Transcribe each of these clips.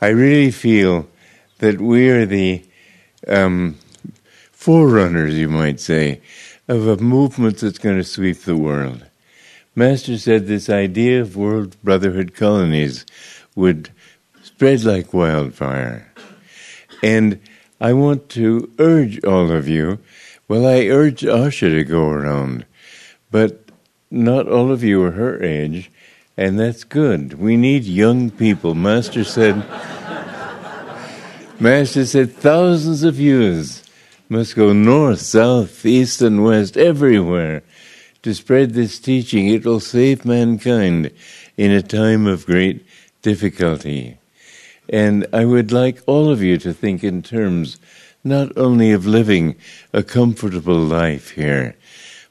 I really feel that we are the um, forerunners, you might say, of a movement that's going to sweep the world. Master said this idea of world brotherhood colonies would spread like wildfire. And I want to urge all of you, well, I urge Asha to go around, but not all of you are her age, and that's good. We need young people. Master said, Master said thousands of youths must go north, south, east, and west, everywhere to spread this teaching. It will save mankind in a time of great difficulty. And I would like all of you to think in terms not only of living a comfortable life here,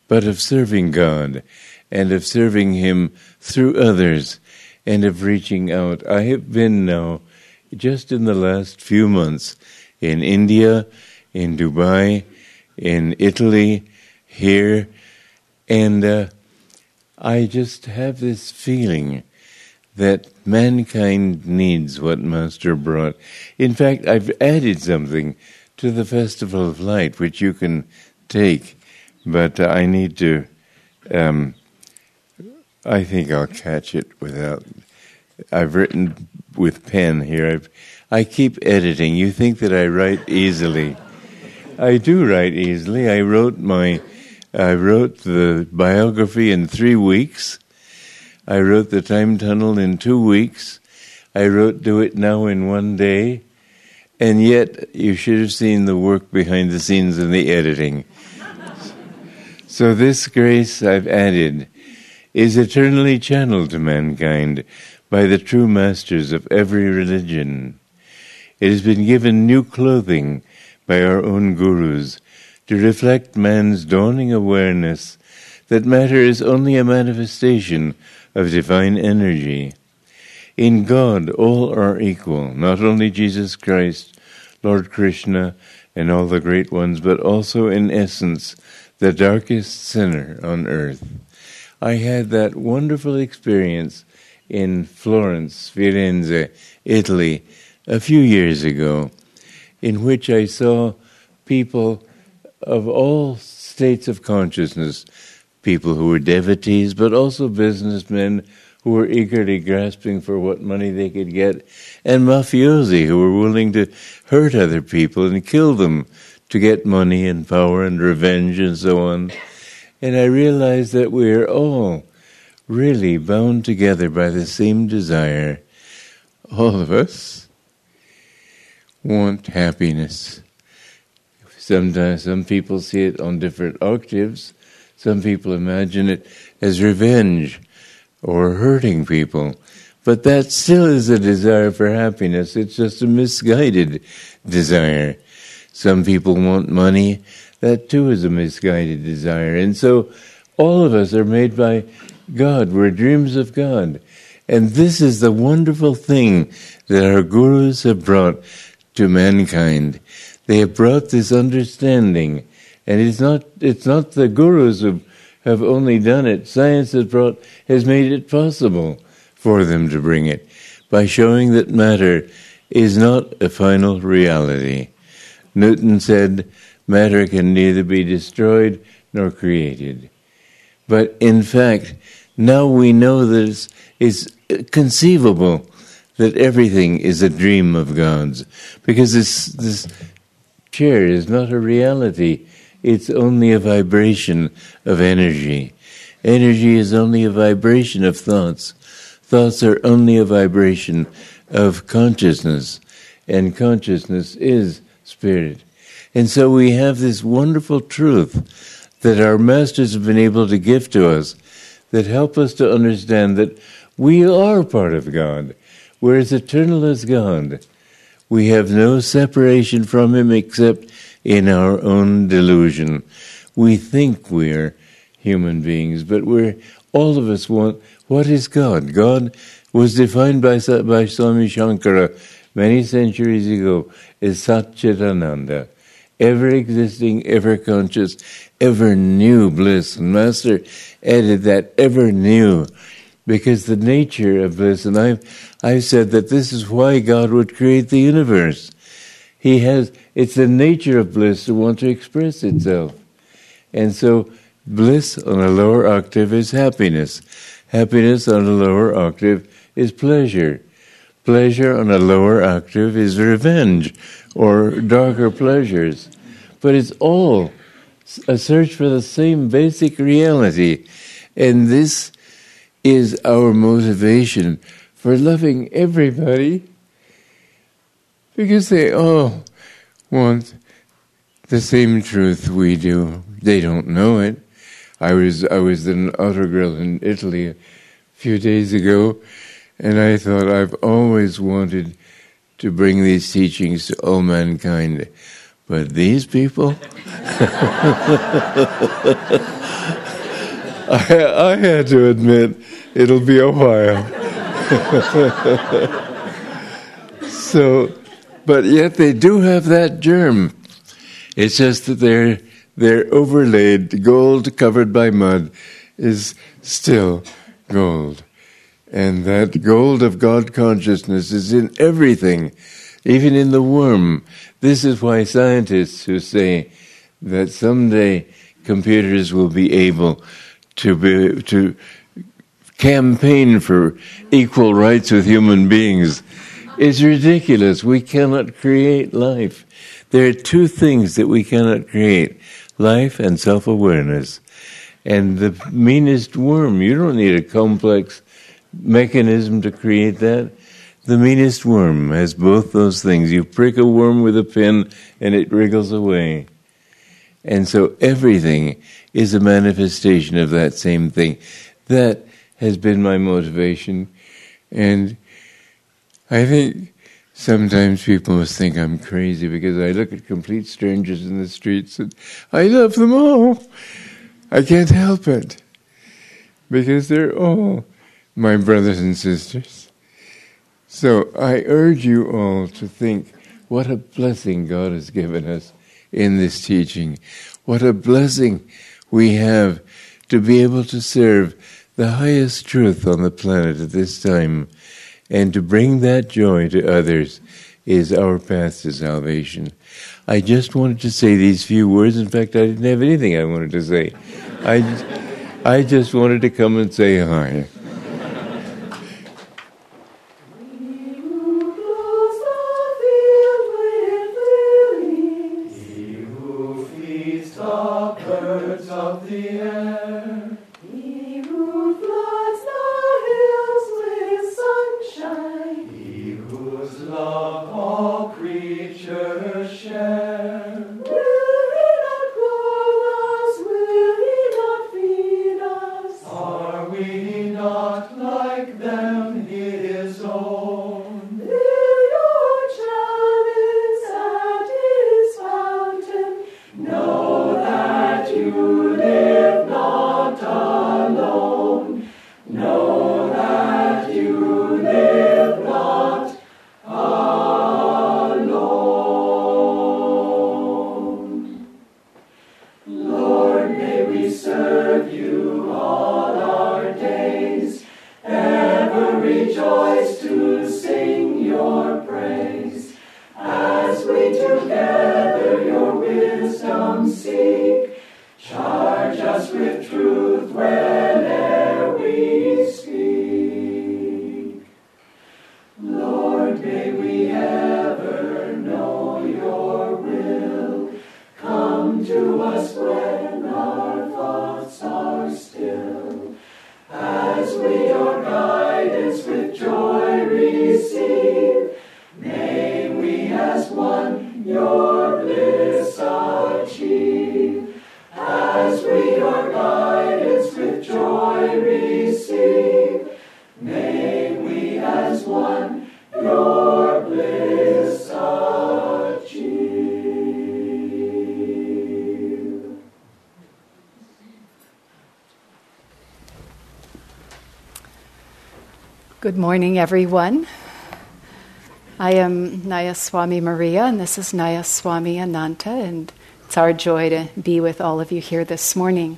but of serving God and of serving Him through others and of reaching out. I have been now, just in the last few months, in India, in Dubai, in Italy, here, and uh, I just have this feeling that mankind needs what Master brought. In fact, I've added something to the Festival of Light, which you can take, but I need to. Um, I think I'll catch it without. I've written with pen here. I've, I keep editing. You think that I write easily. I do write easily. I wrote my I wrote the biography in three weeks. I wrote the time tunnel in two weeks. I wrote Do It Now in one day. And yet, you should have seen the work behind the scenes and the editing. So, this grace I've added is eternally channeled to mankind by the true masters of every religion. It has been given new clothing by our own gurus to reflect man's dawning awareness that matter is only a manifestation of divine energy. In God, all are equal, not only Jesus Christ, Lord Krishna, and all the great ones, but also in essence, the darkest sinner on earth. I had that wonderful experience in Florence, Firenze, Italy, a few years ago, in which I saw people of all states of consciousness, people who were devotees, but also businessmen who were eagerly grasping for what money they could get, and mafiosi who were willing to hurt other people and kill them to get money and power and revenge and so on. And I realized that we are all really bound together by the same desire. All of us want happiness. Sometimes some people see it on different octaves. Some people imagine it as revenge or hurting people. But that still is a desire for happiness. It's just a misguided desire. Some people want money. That too is a misguided desire. And so all of us are made by God. We're dreams of God. And this is the wonderful thing that our gurus have brought to mankind. They have brought this understanding, and it's not it's not the gurus who have only done it. Science has brought has made it possible for them to bring it by showing that matter is not a final reality. Newton said matter can neither be destroyed nor created. But in fact, now we know that it's, it's conceivable that everything is a dream of God's because this this chair is not a reality, it's only a vibration of energy. Energy is only a vibration of thoughts. Thoughts are only a vibration of consciousness, and consciousness is spirit. And so we have this wonderful truth that our masters have been able to give to us that help us to understand that we are part of God. We're as eternal as God. We have no separation from Him except in our own delusion. We think we're human beings, but we're all of us want what is God? God was defined by by Swami Shankara many centuries ago as Satchitananda, ever existing, ever conscious, ever new bliss. And Master added that ever new because the nature of bliss, and I've, I've said that this is why God would create the universe. He has, it's the nature of bliss to want to express itself. And so, bliss on a lower octave is happiness. Happiness on a lower octave is pleasure. Pleasure on a lower octave is revenge or darker pleasures. But it's all a search for the same basic reality. And this is our motivation for loving everybody because they all want the same truth we do. They don't know it. I was I was in Autogrill in Italy a few days ago, and I thought I've always wanted to bring these teachings to all mankind. But these people, I, I had to admit, it'll be a while. so, but yet they do have that germ. It's just that they're, they're overlaid, gold covered by mud is still gold. And that gold of God consciousness is in everything, even in the worm. This is why scientists who say that someday computers will be able to be, to campaign for equal rights with human beings is ridiculous. We cannot create life. There are two things that we cannot create life and self awareness. And the meanest worm, you don't need a complex mechanism to create that. The meanest worm has both those things. You prick a worm with a pin and it wriggles away. And so everything is a manifestation of that same thing. That has been my motivation. And I think sometimes people must think I'm crazy because I look at complete strangers in the streets and I love them all. I can't help it because they're all my brothers and sisters. So I urge you all to think what a blessing God has given us in this teaching. What a blessing we have to be able to serve the highest truth on the planet at this time and to bring that joy to others is our path to salvation. I just wanted to say these few words. In fact, I didn't have anything I wanted to say. I, I just wanted to come and say hi. Morning, everyone. I am Nayaswami Maria, and this is Nayaswami Ananta, and it's our joy to be with all of you here this morning.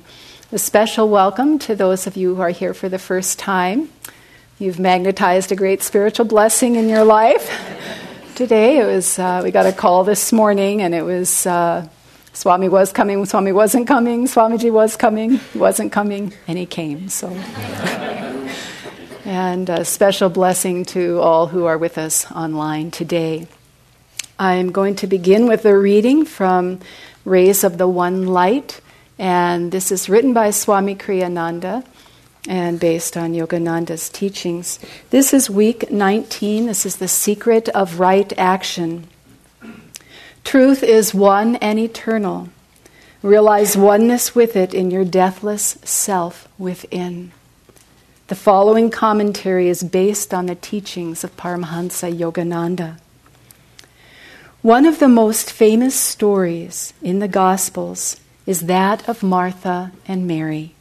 A special welcome to those of you who are here for the first time. You've magnetized a great spiritual blessing in your life. Today, it was uh, we got a call this morning, and it was uh, Swami was coming, Swami wasn't coming, Swamiji was coming, he wasn't coming, and he came. So, and a special blessing to all who are with us online today. I'm going to begin with a reading from Rays of the One Light, and this is written by Swami Kriyananda and based on Yogananda's teachings. This is week 19. This is the secret of right action. Truth is one and eternal. Realize oneness with it in your deathless self within. The following commentary is based on the teachings of Paramahansa Yogananda. One of the most famous stories in the Gospels is that of Martha and Mary.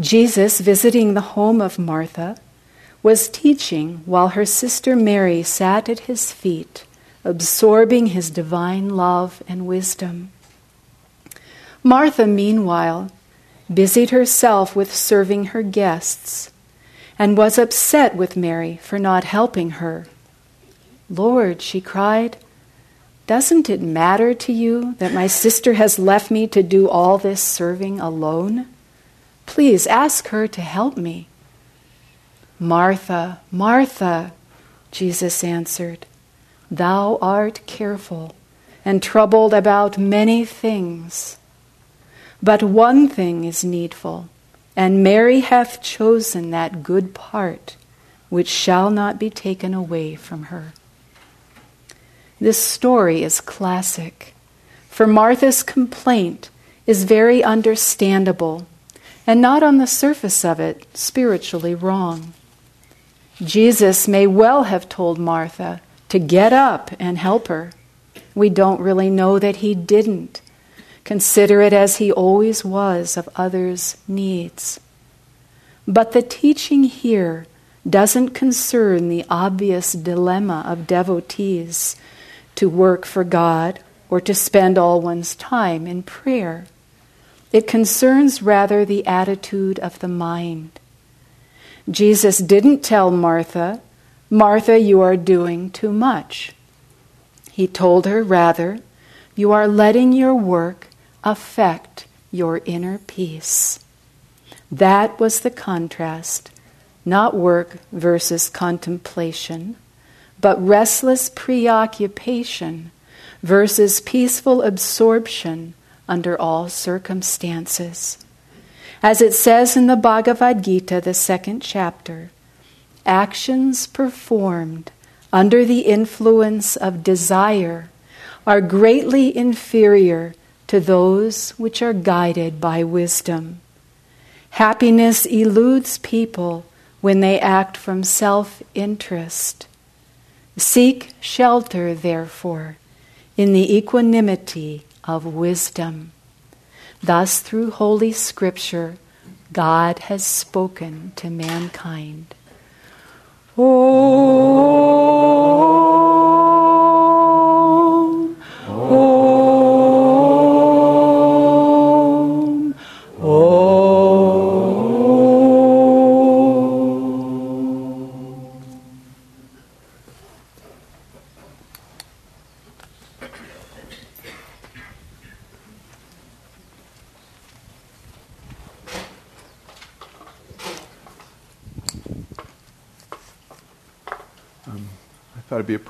Jesus, visiting the home of Martha, was teaching while her sister Mary sat at his feet, absorbing his divine love and wisdom. Martha, meanwhile, busied herself with serving her guests and was upset with Mary for not helping her. Lord, she cried, doesn't it matter to you that my sister has left me to do all this serving alone? Please ask her to help me. Martha, Martha, Jesus answered, Thou art careful and troubled about many things. But one thing is needful, and Mary hath chosen that good part which shall not be taken away from her. This story is classic, for Martha's complaint is very understandable and not on the surface of it spiritually wrong. Jesus may well have told Martha to get up and help her. We don't really know that he didn't, considerate as he always was of others' needs. But the teaching here doesn't concern the obvious dilemma of devotees to work for God or to spend all one's time in prayer. It concerns rather the attitude of the mind. Jesus didn't tell Martha, Martha, you are doing too much. He told her rather, you are letting your work affect your inner peace. That was the contrast, not work versus contemplation, but restless preoccupation versus peaceful absorption under all circumstances. As it says in the Bhagavad Gita, the second chapter, actions performed under the influence of desire are greatly inferior to those which are guided by wisdom. Happiness eludes people when they act from self interest. Seek shelter, therefore, in the equanimity of wisdom. Thus, through Holy Scripture, God has spoken to mankind. Oh,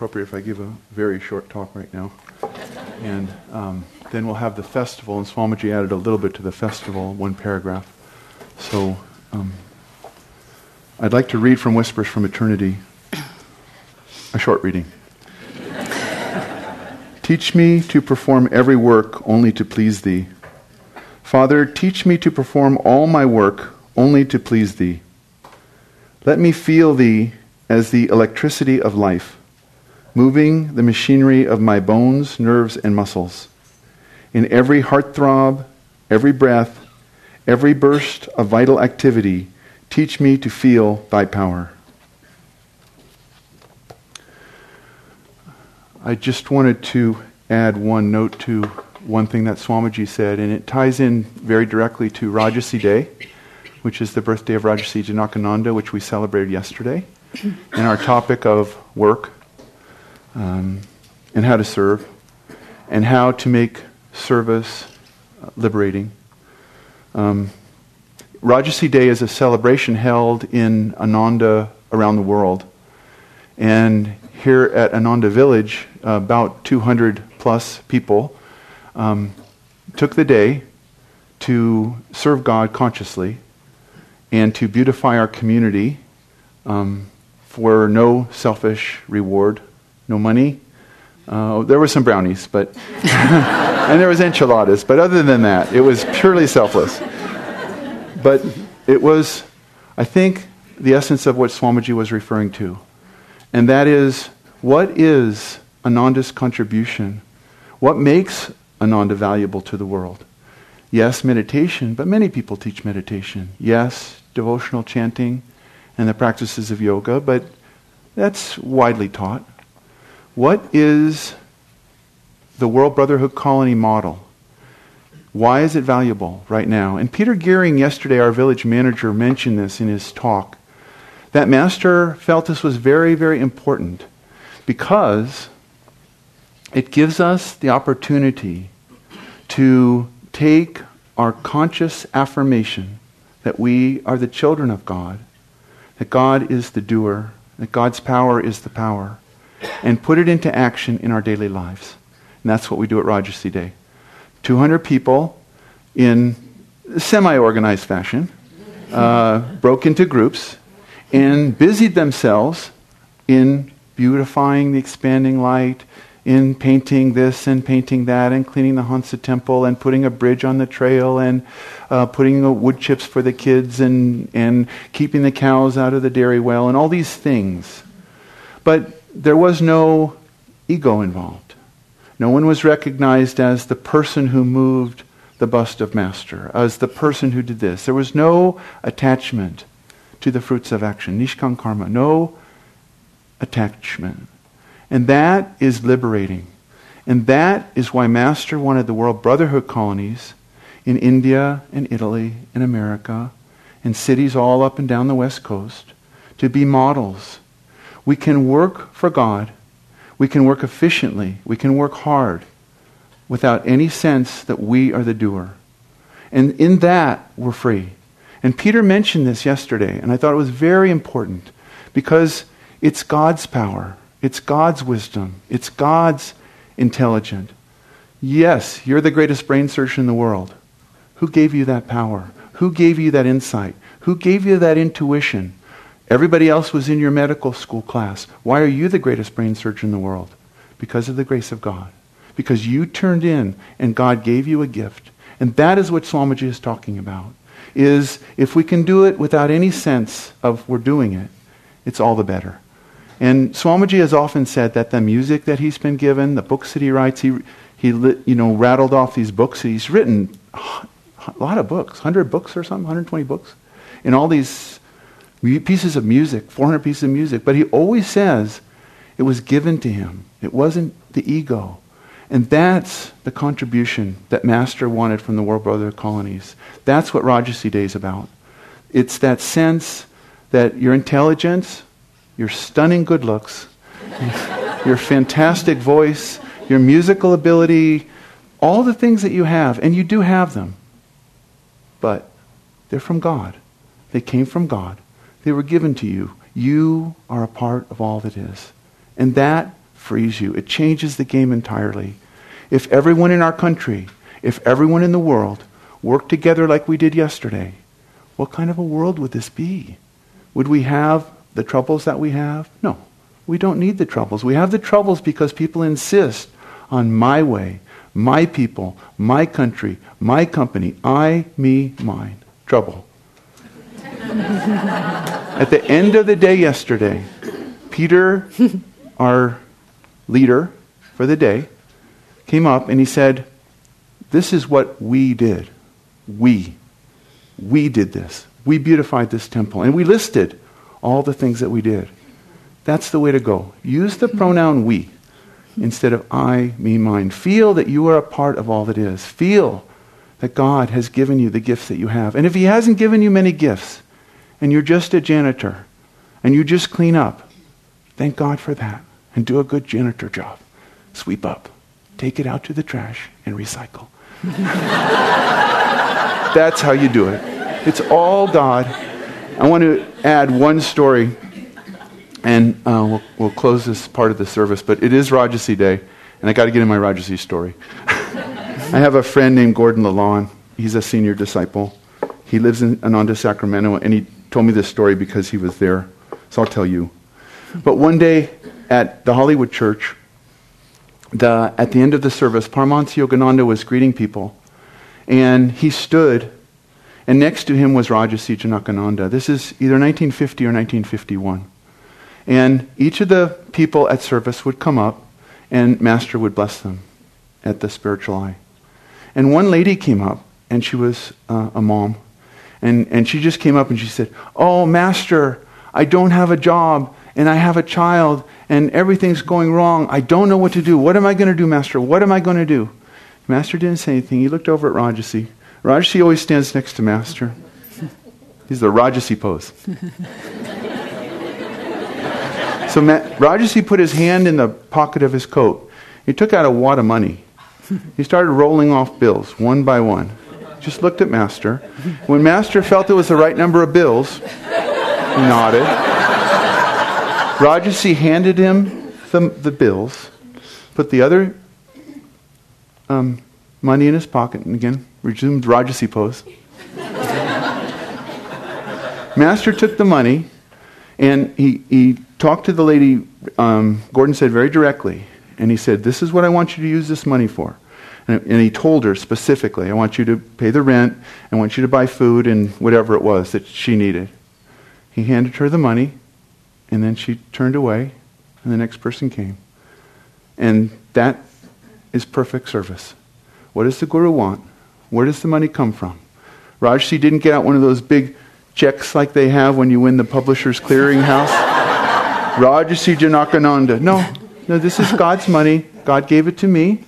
appropriate if I give a very short talk right now. And um, then we'll have the festival, and Swamiji added a little bit to the festival, one paragraph. So um, I'd like to read from Whispers from Eternity, a short reading. teach me to perform every work only to please Thee. Father, teach me to perform all my work only to please Thee. Let me feel Thee as the electricity of life moving the machinery of my bones, nerves, and muscles. In every heart throb, every breath, every burst of vital activity, teach me to feel thy power. I just wanted to add one note to one thing that Swamiji said, and it ties in very directly to Rajarsi Day, which is the birthday of Rajarsi Janakananda, which we celebrated yesterday, and our topic of work um, and how to serve and how to make service uh, liberating. Um, Rajarsi Day is a celebration held in Ananda around the world. And here at Ananda Village, about 200 plus people um, took the day to serve God consciously and to beautify our community um, for no selfish reward, no money. Uh, there were some brownies, but and there was enchiladas, but other than that, it was purely selfless. But it was, I think, the essence of what Swamiji was referring to, and that is what is Ananda's contribution? What makes Ananda valuable to the world? Yes, meditation, but many people teach meditation. Yes, devotional chanting and the practices of yoga, but that's widely taught. What is the World Brotherhood Colony model? Why is it valuable right now? And Peter Gearing, yesterday, our village manager, mentioned this in his talk. That master felt this was very, very important because it gives us the opportunity to take our conscious affirmation that we are the children of God, that God is the doer, that God's power is the power, and put it into action in our daily lives. And that's what we do at Rajarsi Day. 200 people in semi organized fashion uh, broke into groups and busied themselves in beautifying the expanding light, in painting this and painting that and cleaning the Hansa temple and putting a bridge on the trail and uh, putting wood chips for the kids and, and keeping the cows out of the dairy well and all these things. But there was no ego involved. No one was recognized as the person who moved the bust of Master, as the person who did this. There was no attachment to the fruits of action, nishkam karma, no attachment. And that is liberating. And that is why Master wanted the World Brotherhood colonies in India and Italy and America and cities all up and down the West Coast to be models. We can work for God. We can work efficiently. We can work hard without any sense that we are the doer. And in that, we're free. And Peter mentioned this yesterday, and I thought it was very important because it's God's power. It's God's wisdom. It's God's intelligence. Yes, you're the greatest brain surgeon in the world. Who gave you that power? Who gave you that insight? Who gave you that intuition? Everybody else was in your medical school class. Why are you the greatest brain surgeon in the world? Because of the grace of God. Because you turned in and God gave you a gift. And that is what Swamiji is talking about. Is if we can do it without any sense of we're doing it, it's all the better. And Swamiji has often said that the music that he's been given, the books that he writes, he, he you know, rattled off these books. He's written a lot of books, 100 books or something, 120 books, in all these pieces of music, 400 pieces of music. But he always says it was given to him. It wasn't the ego. And that's the contribution that Master wanted from the World Brotherhood colonies. That's what Rajarsi Day is about. It's that sense that your intelligence, your stunning good looks, your fantastic voice, your musical ability, all the things that you have, and you do have them, but they're from God. They came from God. They were given to you. You are a part of all that is. And that frees you. It changes the game entirely. If everyone in our country, if everyone in the world worked together like we did yesterday, what kind of a world would this be? Would we have the troubles that we have? No. We don't need the troubles. We have the troubles because people insist on my way, my people, my country, my company, I, me, mine. Trouble. At the end of the day yesterday, Peter, our leader for the day, came up and he said, This is what we did. We. We did this. We beautified this temple. And we listed all the things that we did. That's the way to go. Use the pronoun we. instead of I, me, mine. Feel that you are a part of all that is. Feel that God has given you the gifts that you have. And if He hasn't given you many gifts, and you're just a janitor, and you just clean up, thank God for that. And do a good janitor job. Sweep up, take it out to the trash, and recycle. That's how you do it. It's all God. I want to add one story, and uh, we'll, we'll close this part of the service, but it is Rajarsi Day, and I got to get in my Rajarsi story. I have a friend named Gordon Lalonde. He's a senior disciple. He lives in Ananda, Sacramento, and he told me this story because he was there. So I'll tell you. But one day at the Hollywood Church, the, at the end of the service, Paramahansa Yogananda was greeting people, and he stood, and next to him was Rajarsi Janakananda. This is either 1950 or 1951. And each of the people at service would come up, and Master would bless them at the spiritual eye. And one lady came up, and she was uh, a mom, and, and she just came up and she said, Oh, Master, I don't have a job, and I have a child, and everything's going wrong. I don't know what to do. What am I going to do, Master? What am I going to do? Master didn't say anything. He looked over at Rajarsi. Rajarsi always stands next to Master. He's the Rajarsi pose. so Ma- Rajarsi put his hand in the pocket of his coat. He took out a wad of money. He started rolling off bills one by one. Just looked at Master. When Master felt it was the right number of bills, he nodded. Rajarsi handed him the, the bills, put the other um, money in his pocket, and again, resumed Rajarsi pose. Master took the money, and he, he talked to the lady, um, Gordon said very directly, and he said, This is what I want you to use this money for. And, and, he told her specifically, I want you to pay the rent, I want you to buy food, and whatever it was that she needed. He handed her the money, and then she turned away, and the next person came. And that is perfect service. What does the Guru want? Where does the money come from? Rajarsi didn't get out one of those big checks like they have when you win the Publishers Clearinghouse. Rajarsi Janakananda. No, no, this is God's money. God gave it to me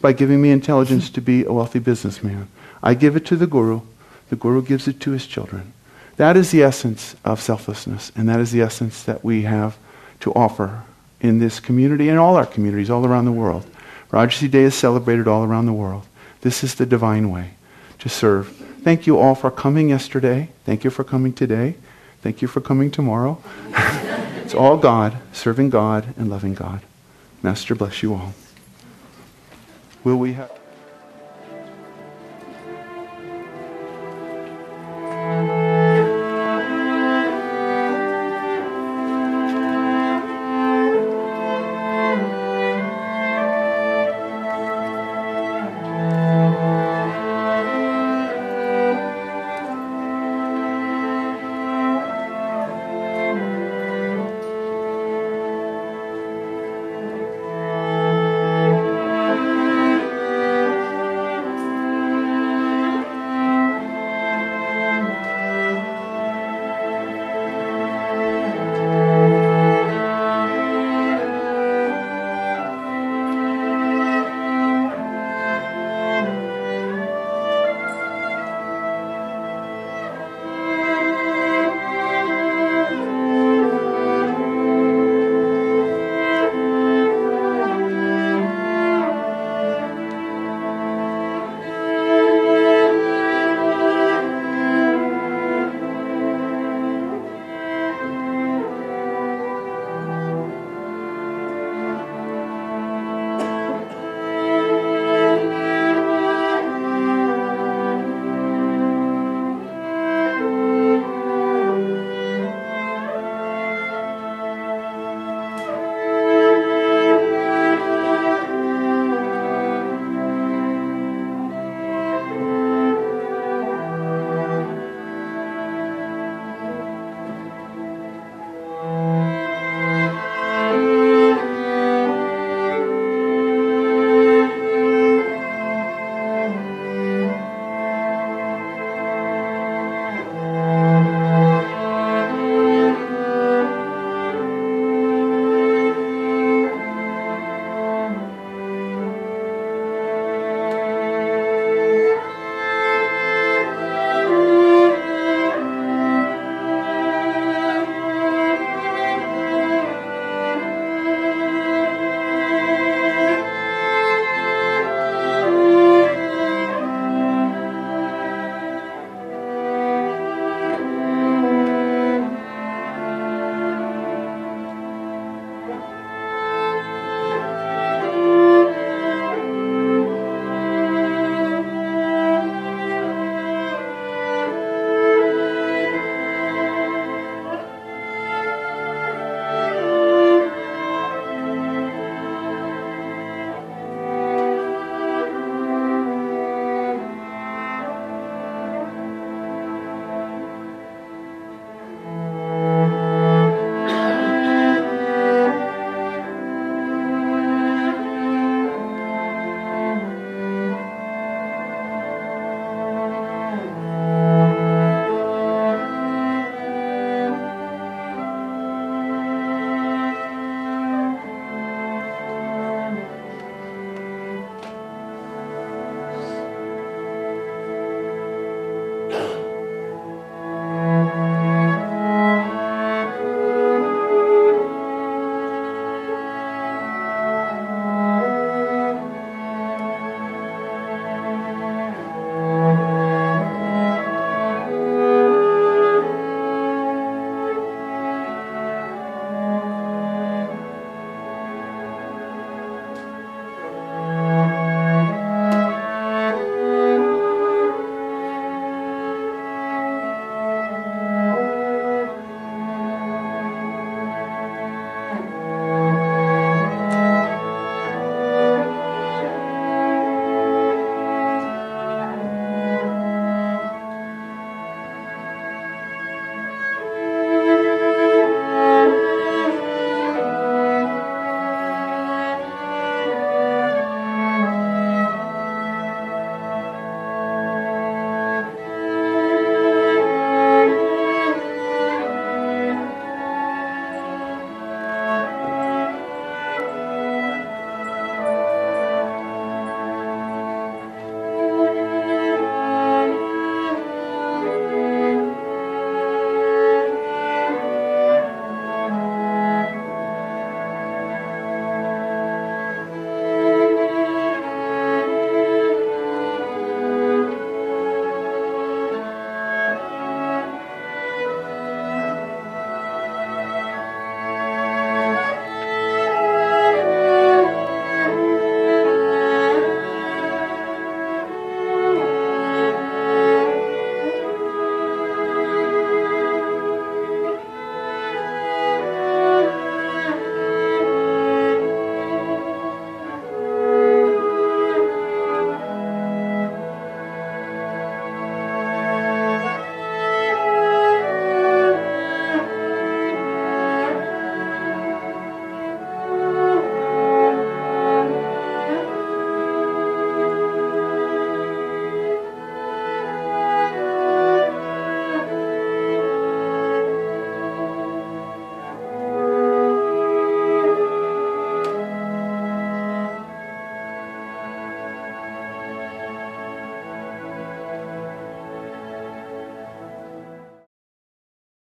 by giving me intelligence to be a wealthy businessman. I give it to the Guru. The Guru gives it to his children. That is the essence of selflessness, and that is the essence that we have to offer in this community and all our communities all around the world. Rajarsi Day is celebrated all around the world. This is the divine way to serve. Thank you all for coming yesterday. Thank you for coming today. Thank you for coming tomorrow. it's all God, serving God and loving God. Master bless you all. Will we have.